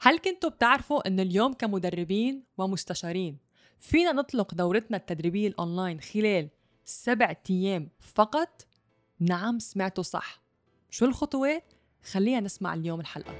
هل كنتوا بتعرفوا انه اليوم كمدربين ومستشارين؟ فينا نطلق دورتنا التدريبية الأونلاين خلال سبعة أيام فقط؟ نعم سمعتوا صح. شو الخطوات؟ خلينا نسمع اليوم الحلقة.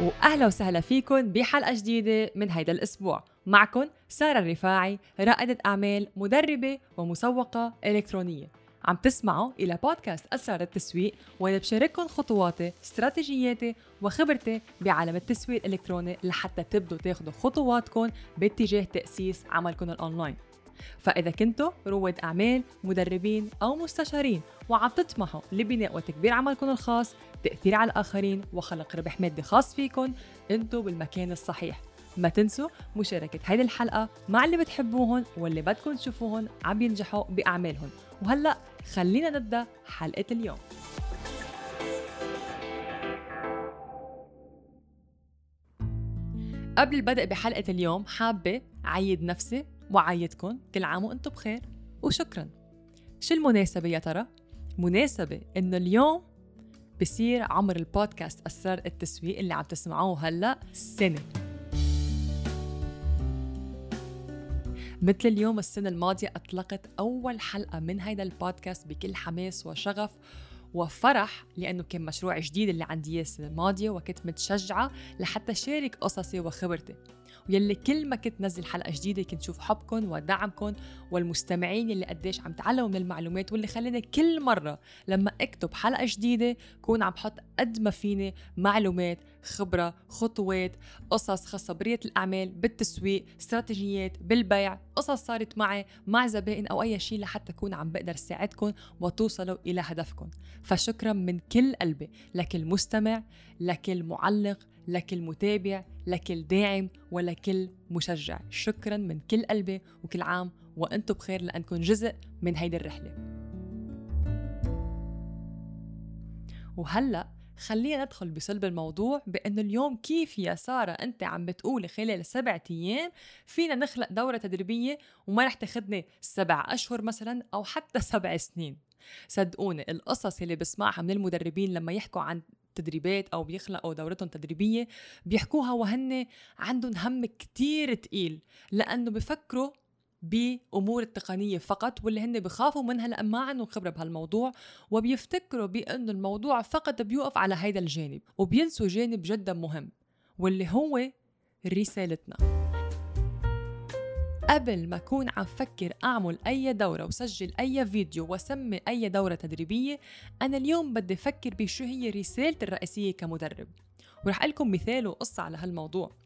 واهلا وسهلا فيكم بحلقة جديدة من هيدا الأسبوع. معكم سارة الرفاعي رائدة أعمال مدربة ومسوقة إلكترونية. عم تسمعوا إلى بودكاست أسرار التسويق وأنا بشارككم خطواتي استراتيجياتي وخبرتي بعالم التسويق الإلكتروني لحتى تبدوا تاخدوا خطواتكم باتجاه تأسيس عملكم الأونلاين. فإذا كنتوا رواد أعمال مدربين أو مستشارين وعم تطمحوا لبناء وتكبير عملكم الخاص تأثير على الآخرين وخلق ربح مادي خاص فيكم أنتوا بالمكان الصحيح. ما تنسوا مشاركة هيدي الحلقة مع اللي بتحبوهم واللي بدكم تشوفوهم عم ينجحوا بأعمالهم وهلأ خلينا نبدأ حلقة اليوم. قبل البدء بحلقة اليوم حابة عيد نفسي وعيدكم. كل عام وأنتم بخير. وشكرا. شو المناسبة يا ترى؟ مناسبة إنه اليوم بصير عمر البودكاست أسرار التسويق اللي عم تسمعوه هلأ سنة. مثل اليوم السنة الماضية أطلقت أول حلقة من هيدا البودكاست بكل حماس وشغف وفرح لأنه كان مشروع جديد اللي عندي السنة الماضية وكنت متشجعة لحتى شارك قصصي وخبرتي. ويلي كل ما كنت نزل حلقة جديدة كنت شوف حبكم ودعمكم والمستمعين اللي قديش عم تعلموا من المعلومات واللي خلاني كل مرة لما أكتب حلقة جديدة كون عم بحط قد ما فيني معلومات خبرة خطوات قصص خاصة الأعمال بالتسويق استراتيجيات بالبيع. قصص صارت معي مع زبائن أو أي شيء لحتى أكون عم بقدر ساعدكم وتوصلوا إلى هدفكم فشكرا من كل قلبي لكل مستمع لكل معلق لكل متابع لكل داعم ولكل مشجع. شكرا من كل قلبي وكل عام وأنتم بخير لانكم جزء من هيدي الرحلة. وهلأ خلينا ندخل بصلب الموضوع بانه اليوم كيف يا سارة أنت عم بتقولي خلال سبعة أيام فينا نخلق دورة تدريبية وما رح تاخذني سبع أشهر مثلا أو حتى سبع سنين. صدقوني القصص اللي بسمعها من المدربين لما يحكوا عن تدريبات أو بيخلقوا دورتهم تدريبية بيحكوها وهن عندهم هم كتير تقيل لأنه بفكروا بأمور التقنية فقط واللي هن بخافوا منها لأن ما عندهم خبرة بهالموضوع وبيفتكروا بانه الموضوع فقط بيوقف على هيدا الجانب وبينسوا جانب جدا مهم واللي هو رسالتنا. قبل ما أكون عم فكر أعمل أي دورة وسجل أي فيديو وسمي أي دورة تدريبية أنا اليوم بدي أفكر بشو هي رسالتي الرئيسية كمدرب. ورح لكم مثال وقصة على هالموضوع.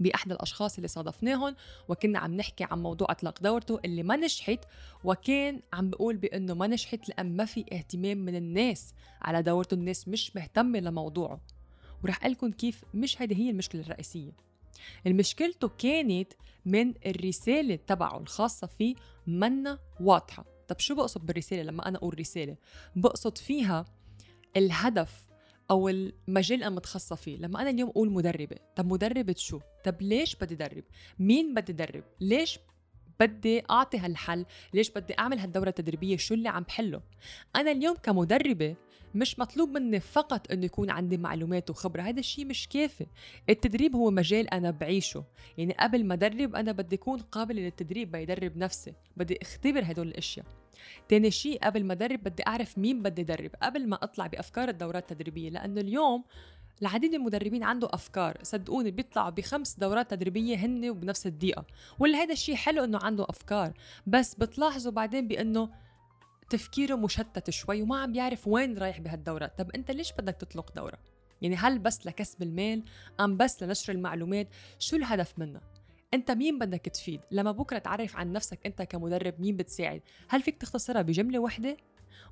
بأحد الأشخاص اللي صادفناهم وكنا عم نحكي عن موضوع إطلاق دورته اللي ما نجحت وكان عم بقول بأنه ما نجحت لأن ما في اهتمام من الناس على دورته الناس مش مهتمة لموضوعه. ورح لكم كيف مش هيدي هي المشكلة الرئيسية. المشكلته كانت من الرسالة تبعه الخاصة فيه منا واضحة. طب شو بقصد بالرسالة لما أنا أقول رسالة؟ بقصد فيها الهدف أو المجال اللي أنا متخصصة فيه. لما أنا اليوم أقول مدربة طب مدربة شو؟ طب ليش بدي أدرب مين بدي أدرب ليش بدي أعطي هالحل؟ ليش بدي أعمل هالدورة التدريبية؟ شو اللي عم بحله؟ أنا اليوم كمدربة مش مطلوب مني فقط إنه يكون عندي معلومات وخبرة. هذا الشيء مش كافي. التدريب هو مجال أنا بعيشه. يعني قبل ما أدرب أنا بدي أكون قابل للتدريب بدرب نفسي. بدي أختبر هدول الأشياء. تاني شيء قبل ما أدرب بدي أعرف مين بدي أدرب قبل ما أطلع بأفكار الدورات التدريبية لأنه اليوم العديد من المدربين عنده أفكار. صدقوني بيطلعوا بخمس دورات تدريبية هن وبنفس الدقيقة. واللي هذا الشيء حلو إنه عنده أفكار بس بتلاحظوا بعدين بإنه تفكيره مشتت شوي وما عم بيعرف وين رايح بهالدورة. طب أنت ليش بدك تطلق دورة؟ يعني هل بس لكسب المال؟ أم بس لنشر المعلومات؟ شو الهدف منها انت مين بدك تفيد؟ لما بكرة تعرف عن نفسك انت كمدرب مين بتساعد؟ هل فيك تختصرها بجملة واحدة؟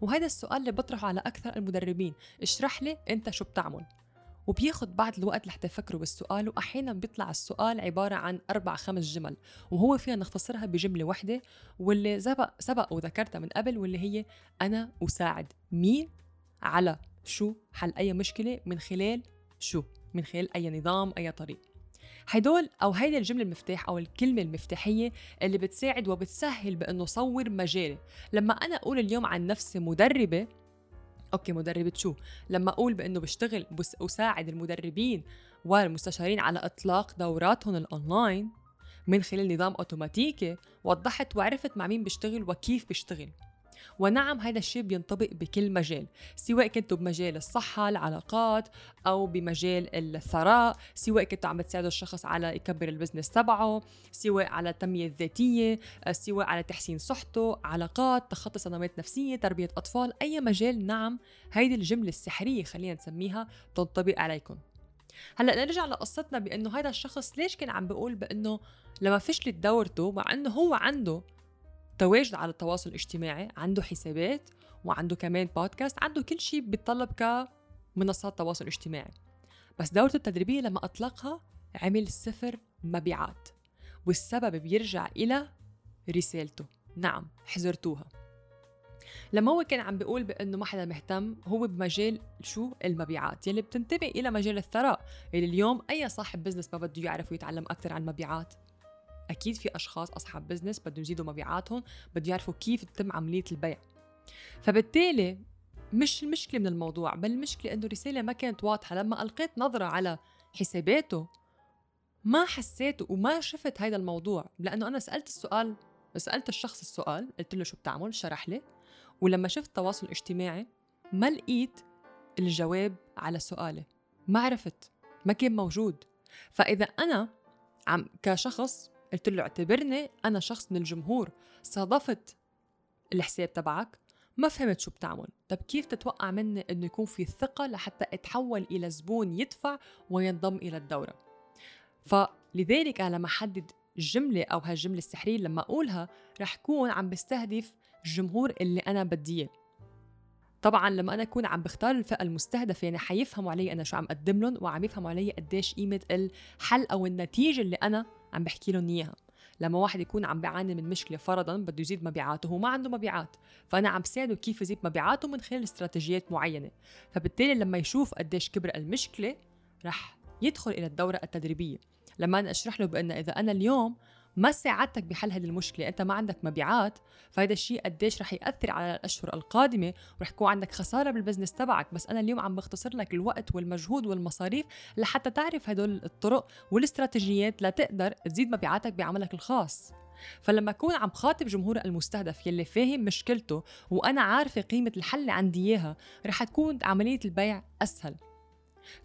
وهذا السؤال اللي بطرحه على أكثر المدربين اشرح لي انت شو بتعمل؟ وبياخد بعض الوقت لحتى يفكروا بالسؤال وأحيانا بيطلع السؤال عبارة عن أربع خمس جمل وهو فينا نختصرها بجملة واحدة واللي سبق, سبق وذكرتها من قبل واللي هي أنا أساعد مين على شو حل أي مشكلة من خلال شو؟ من خلال أي نظام أي طريق. هدول أو هيدي الجملة المفتاح أو الكلمة المفتاحية اللي بتساعد وبتسهل بأنه صور مجالي لما أنا أقول اليوم عن نفسي مدربة okay مدربة شو؟ لما أقول بأنه بشتغل بس أساعد المدربين والمستشارين على إطلاق دوراتهم الأونلاين من خلال نظام أوتوماتيكي وضحت وعرفت مع مين بشتغل وكيف بشتغل ونعم هذا الشيء بينطبق بكل مجال سواء كنتوا بمجال الصحة العلاقات أو بمجال الثراء سواء كنتوا عم تساعدوا الشخص على يكبر ال business تبعه سواء على التنمية الذاتية سواء على تحسين صحته علاقات تخطي صدمات نفسية تربية أطفال أي مجال نعم هيدي الجملة السحرية خلينا نسميها تنطبق عليكم. هلأ نرجع لقصتنا بأنه هذا الشخص ليش كان عم بيقول بأنه لما فشلت دورته مع إنه هو عنده تواجد على التواصل الاجتماعي عنده حسابات وعنده كمان بودكاست عنده كل شيء بيتطلب كمنصات تواصل اجتماعي. بس دورته التدريبية لما أطلقها عمل صفر مبيعات والسبب بيرجع إلى رسالته. نعم حزرتوها لما هو كان عم بيقول بأنه ما حدا مهتم هو بمجال شو؟ المبيعات. يلي بتنتبه إلى مجال الثراء اللي اليوم أي صاحب business ما بده يعرف ويتعلم أكثر عن المبيعات أكيد في أشخاص أصحاب business بدهم يزيدوا مبيعاتهم بده يعرفوا كيف تتم عملية البيع. فبالتالي مش المشكلة من الموضوع بل المشكلة إنه الرساله ما كانت واضحة. لما ألقيت نظرة على حساباته ما حسيت وما شفت هذا الموضوع لأنه أنا سألت السؤال سألت الشخص السؤال قلت له شو بتعمل؟ شرح لي. ولما شفت التواصل الاجتماعي ما لقيت الجواب على سؤالي. ما عرفت ما كان موجود. فإذا أنا عم كشخص قلت له اعتبرني أنا شخص من الجمهور صادفت الحساب تبعك ما فهمت شو بتعمل. طب كيف تتوقع مني إنه يكون في ثقة لحتى أتحول إلى زبون يدفع وينضم إلى الدورة؟ فلذلك أنا لما أحدد الجملة أو هالجملة السحرية لما أقولها رح كون عم بستهدف الجمهور اللي أنا بدي إياه. طبعا لما أنا أكون عم بختار الفئة المستهدفة يعني حيفهموا علي أنا شو عم أقدم لهم وعم يفهموا علي قديش قيمة الحل أو النتيجة اللي أنا عم بحكي لهم إياها. لما واحد يكون عم بيعاني من مشكلة فرضا بده يزيد مبيعاته هو ما عنده مبيعات. فأنا عم بساعده كيف يزيد مبيعاته من خلال استراتيجيات معينة. فبالتالي لما يشوف قديش كبر المشكلة رح يدخل إلى الدورة التدريبية. لما أنا أشرح له بأن إذا أنا اليوم ما ساعدتك بحل هذه المشكلة أنت ما عندك مبيعات فهذا الشيء قديش رح يأثر على الأشهر القادمة ورح يكون عندك خسارة بالبزنس تبعك. بس أنا اليوم عم بختصر لك الوقت والمجهود والمصاريف لحتى تعرف هدول الطرق والاستراتيجيات لتقدر تزيد مبيعاتك بعملك الخاص. فلما أكون عم خاطب جمهور المستهدف يلي فاهم مشكلته وأنا عارفة قيمة الحل اللي عندي إياها رح تكون عملية البيع أسهل.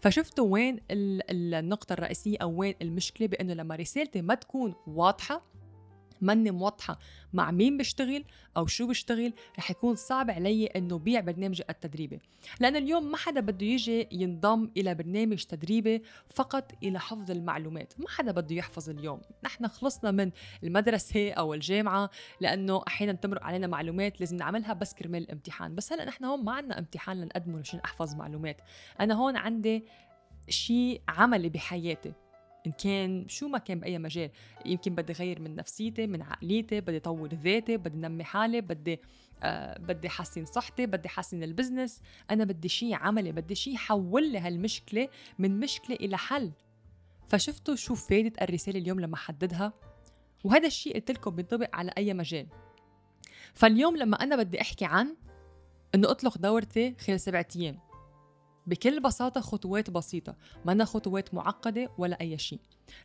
فشفتوا وين النقطة الرئيسية أو وين المشكلة بأنه لما رسالتي ما تكون واضحة ماني موضحة مع مين بشتغل أو شو بشتغل رح يكون صعب علي إنه بيع برنامجي التدريبي. لأن اليوم ما حدا بده يجي ينضم إلى برنامج تدريبي فقط إلى حفظ المعلومات. ما حدا بده يحفظ اليوم. نحن خلصنا من المدرسة أو الجامعة لأنه أحيانا تمرق علينا معلومات لازم نعملها بس كرمال الامتحان بس هلأ نحن هون ما عندنا امتحان لنقدمه مشان أحفظ معلومات. أنا هون عندي شيء عملي بحياتي. إن كان شو ما كان بأي مجال يمكن بدي اغير من نفسيتي من عقليتي بدي اطور ذاتي بدي نمي حالي بدي آه بدي احسن صحتي بدي احسن البزنس. أنا بدي شيء عملي بدي شيء يحول لي هالمشكلة من مشكلة إلى حل. فشفتوا شو فائده الرسالة اليوم لما حددها؟ وهذا الشيء قلت لكم بينطبق على أي مجال. فاليوم لما أنا بدي أحكي عن إنه أطلق دورتي خلال سبعة أيام. بكل بساطة خطوات بسيطة ما خطوات معقدة ولا أي شيء.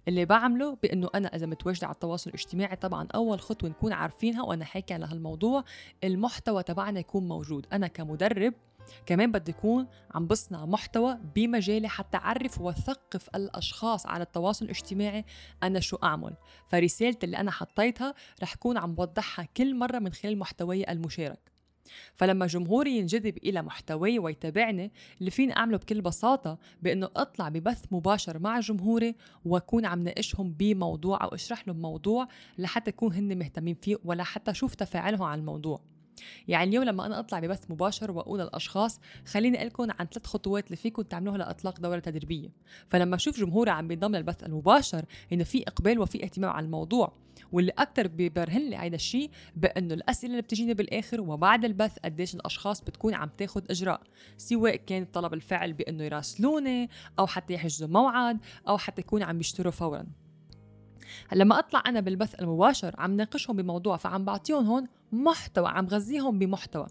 اللي بعمله بأنه أنا إذا متواجدة على التواصل الاجتماعي طبعا أول خطوة نكون عارفينها وأنا حاكي على هالموضوع المحتوى تبعنا يكون موجود. أنا كمدرب كمان بدي يكون عم بصنع محتوى بمجالي حتى أعرف وثقف الأشخاص على التواصل الاجتماعي أنا شو أعمل. فرسالتي اللي أنا حطيتها رح كون عم بوضحها كل مرة من خلال محتواي المشارك. فلما جمهوري ينجذب إلى محتواي ويتابعني اللي فيني أعمله بكل بساطة بأنه أطلع ببث مباشر مع جمهوري وأكون عم ناقشهم بموضوع أو أشرح لهم موضوع لحتى يكون هن مهتمين فيه ولا حتى أشوف تفاعلهم على الموضوع. يعني اليوم لما أنا أطلع ببث مباشر وأقول للأشخاص خليني أقول لكم عن ثلاث خطوات اللي فيكم تعملوها لإطلاق دورة تدريبية. فلما أشوف جمهوري عم بينضم للبث المباشر إنه في إقبال وفي اهتمام على الموضوع واللي أكثر بيبرهن لي هذا الشيء بأنه الأسئلة اللي بتجيني بالآخر وبعد البث قديش الأشخاص بتكون عم تاخذ إجراء. سواء كان طلب الفعل بأنه يراسلوني أو حتى يحجزوا موعد أو حتى يكونوا عم يشتروا فورا. لما أطلع أنا بالبث المباشر عم ناقشهم بموضوع فعم بعطيهم هون محتوى عم غذيهم بمحتوى.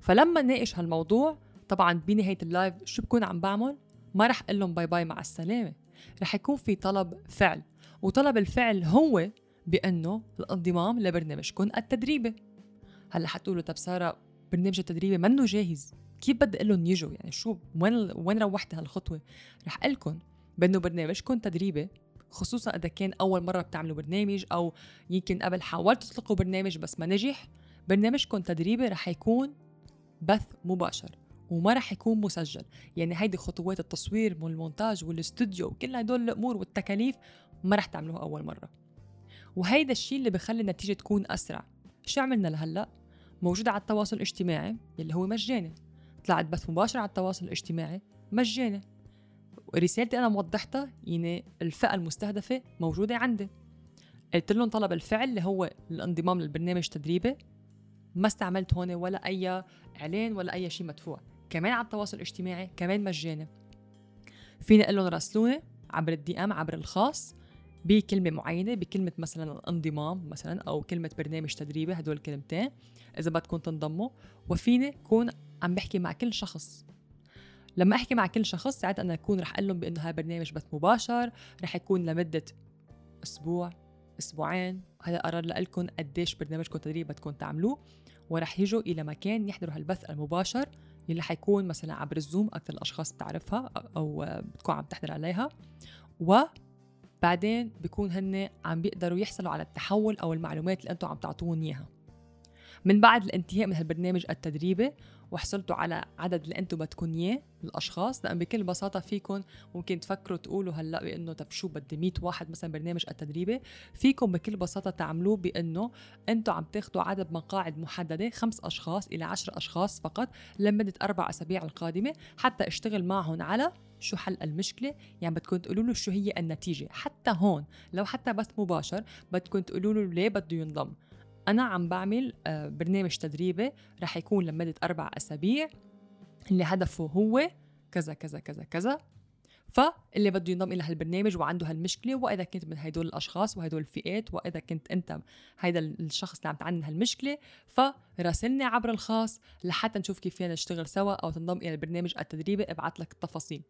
فلما ناقش هالموضوع طبعا بنهاية ال live شو بكون عم بعمل؟ ما رح أقول لهم bye bye مع السلامة. رح يكون في طلب فعل. وطلب الفعل هو بأنه الانضمام لبرنامجكم التدريبي. هلأ حتقولوا طب سارة برنامج التدريبي منه جاهز. كيف بدي أقول لهم يجوا؟ يعني شو وين وين روحت هالخطوة؟ رح أقول لكم بأنه برنامجكم تدريبي خصوصا إذا كان أول مرة بتعملوا برنامج أو يمكن قبل حاولتوا تطلقوا برنامج بس ما نجح برنامجكم تدريبي رح يكون بث مباشر وما رح يكون مسجل. يعني هيدي خطوات التصوير والمونتاج والاستوديو وكل هدول الأمور والتكاليف ما رح تعملوها أول مرة. وهيدا الشيء اللي بخلي النتيجة تكون أسرع. شو عملنا لهلأ؟ موجودة على التواصل الاجتماعي اللي هو مجاني. طلعت بث مباشر على التواصل الاجتماعي مجاني. رسالتي أنا موضحتها يعني الفئة المستهدفة موجودة عندي. قلت لهم طلب الفعل اللي هو الانضمام للبرنامج تدريبي. ما استعملت هون ولا أي إعلان ولا أي شيء مدفوع. كمان على التواصل الاجتماعي كمان مجاني. فيني أقول لهم راسلوني عبر الدي إم عبر الخاص بكلمة معينة بكلمة مثلا انضمام مثلا أو كلمة برنامج تدريبي هدول الكلمتين إذا بدكم تنضموا. وفيني كون عم بحكي مع كل شخص. لما أحكي مع كل شخص ساعتها أنا أكون رح أقول لهم بأنه هذا برنامج بث مباشر رح يكون لمدة أسبوع أسبوعين. هذا قرار لكم قديش برنامجكم تدريب بدكم تعملوه. ورح يجوا إلى مكان يحضروا هالبث المباشر اللي حيكون مثلا عبر الزوم أكثر الأشخاص بتعرفها أو بتكون عم تحضر عليها. وبعدين بيكون هن عم بيقدروا يحصلوا على التحول أو المعلومات اللي أنتم عم تعطوهم إياها. من بعد الانتهاء من هالبرنامج التدريبي وحصلتوا على عدد اللي أنتم بدكم اياه الاشخاص لأن بكل بساطة فيكم ممكن تفكروا تقولوا هلأ بإنه طب شو بدي 100 واحد مثلا برنامج التدريبي. فيكم بكل بساطة تعملوه بإنه أنتم عم تاخذوا عدد مقاعد محددة خمس أشخاص إلى عشر أشخاص فقط لمدة أربع أسابيع القادمة حتى اشتغل معهم على شو حل المشكلة. يعني بدكم تقولوا له شو هي النتيجة. حتى هون لو حتى بث مباشر بدكم تقولوا له ليه بده ينضم. أنا عم بعمل آه، برنامج تدريبي رح يكون لمدة أربع أسابيع اللي هدفه هو كذا كذا كذا كذا. فاللي بده ينضم إلى هالبرنامج وعنده هالمشكلة وإذا كنت من هدول الأشخاص وهدول الفئات وإذا كنت أنت هيدا الشخص اللي عم تعاني هالمشكلة فراسلني عبر الخاص لحتى نشوف كيف فينا نشتغل سوا أو تنضم إلى البرنامج التدريبي أبعث لك التفاصيل.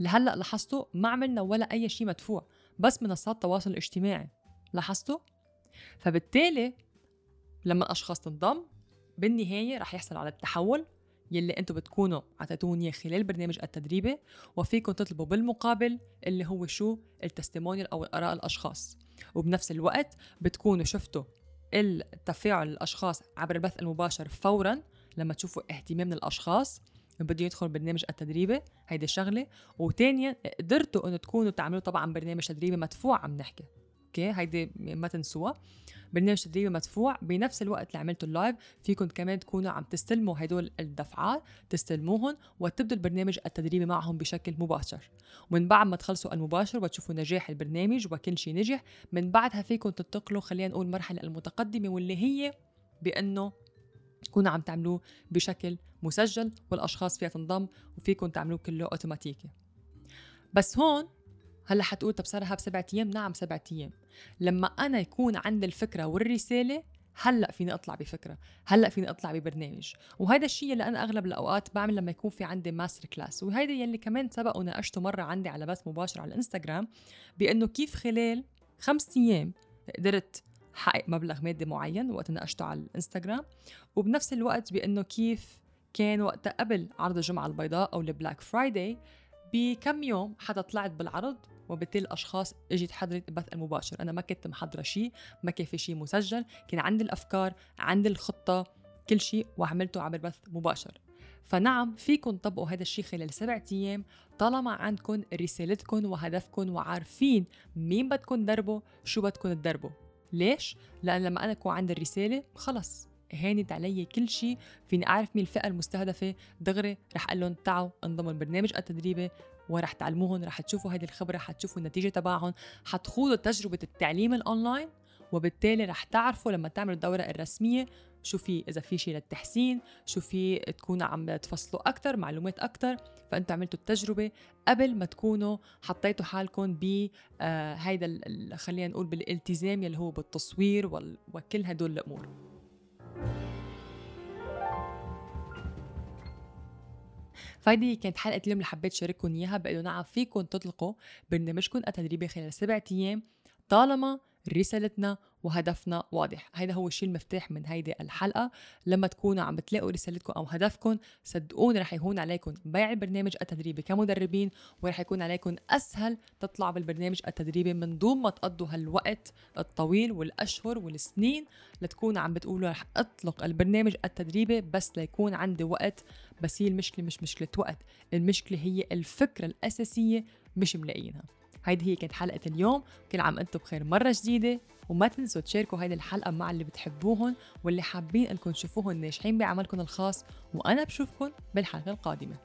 لهلأ لاحظتوا ما عملنا ولا أي شيء مدفوع بس منصات التواصل الاجتماعي لاحظتوا؟ فبالتالي لما الأشخاص تنضم بالنهاية رح يحصل على التحول يلي أنتم بتكونوا اعطيتوني خلال برنامج التدريبي وفيكم تطلبوا بالمقابل اللي هو شو؟ التستيمونيال أو آراء الأشخاص. وبنفس الوقت بتكونوا شفتوا التفاعل الأشخاص عبر البث المباشر فورا لما تشوفوا اهتمام من الأشخاص بده يدخل برنامج التدريبي هيدي شغلة. وثانيا قدرتوا إنه تكونوا تعملوا طبعا برنامج تدريبي مدفوع عم نحكي. أوكي هيدي ما تنسوها. برنامج تدريبي مدفوع. بنفس الوقت اللي عملته ال live فيكم كمان تكونوا عم تستلموا هدول الدفعات تستلموهم وتبدوا البرنامج التدريبي معهم بشكل مباشر. ومن بعد ما تخلصوا المباشر وتشوفوا نجاح البرنامج وكل شيء نجح من بعدها فيكم تنتقلوا خلينا نقول المرحلة المتقدمة واللي هي بأنه تكونوا عم تعملوه بشكل مسجل والأشخاص فيها تنضم وفيكم تعملوه كله أوتوماتيكي. بس هون هلأ حتقول طب صار بسبعة أيام؟ نعم سبعة أيام. لما أنا يكون عندي الفكرة والرسالة هلأ فيني أطلع بفكرة هلأ فيني أطلع ببرنامج. وهذا الشيء اللي أنا أغلب الأوقات بعمل لما يكون في عندي masterclass وهيدا يلي كمان سبق وناقشته مرة عندي على بث مباشر على الإنستغرام بأنه كيف خلال خمس أيام قدرت حقق مبلغ مادي معين وقت ناقشته على الإنستغرام؟ وبنفس الوقت بأنه كيف كان وقتها قبل عرض الجمعه البيضاء أو ال Black Friday بكم يوم حدا طلعت بالعرض وبالتالي الاشخاص إجت حضرت البث المباشر. أنا ما كنت محضرة شيء ما كان في شيء مسجل كان عندي الأفكار عندي الخطة كل شيء وعملته عبر بث مباشر. فنعم فيكم تطبقوا هذا الشيء خلال سبعة أيام. طالما عندكم رسالتكم وهدفكم وعارفين مين بدكم تدربوا شو بدكم تدربوا. ليش؟ لأن لما أنا أكون عندي الرسالة خلص. هانت علي كل شيء فيني أعرف مين الفئة المستهدفة. دغري رح أقول لهم تعوا انضموا البرنامج التدريبي ورح تعلموهم رح تشوفوا هذه الخبرة حتشوفوا النتيجة تبعهم حتخوضوا تجربة التعليم الأونلاين وبالتالي رح تعرفوا لما تعملوا الدورة الرسمية شو في إذا في شيء للتحسين شو في تكونوا عم تفصلوا أكثر معلومات أكثر فأنتوا عملتوا التجربة قبل ما تكونوا حطيتوا حالكم ب آه هيدا خلينا نقول بالالتزام يلي هو بالتصوير وكل هدول الأمور. فهيدي كانت حلقة اليوم اللي حبيت شارككم إياها. بقول نعم فيكم تطلقوا برنامجكم التدريبي خلال سبعة أيام. طالما رسالتنا وهدفنا واضح. هيدا هو الشيء المفتاح من هيدي الحلقة. لما تكونوا عم بتلاقوا رسالتكم أو هدفكم صدقوني رح يهون عليكم بيع البرنامج التدريبي كمدربين ورح يكون عليكم أسهل تطلعوا بالبرنامج التدريبي من دون ما تقضوا هالوقت الطويل والأشهر والسنين لتكونوا عم بتقولوا رح أطلق البرنامج التدريبي بس ليكون عندي وقت. بس هي المشكلة مش مشكلة وقت المشكلة هي الفكرة الأساسية مش ملاقيينها هيدي هي كانت حلقة اليوم. كل عام أنتم بخير. مرة جديدة وما تنسوا تشاركوا هيدي الحلقة مع اللي بتحبوهم واللي حابين انكم تشوفوهم ناجحين بعملكم الخاص. وأنا بشوفكم بالحلقة القادمة.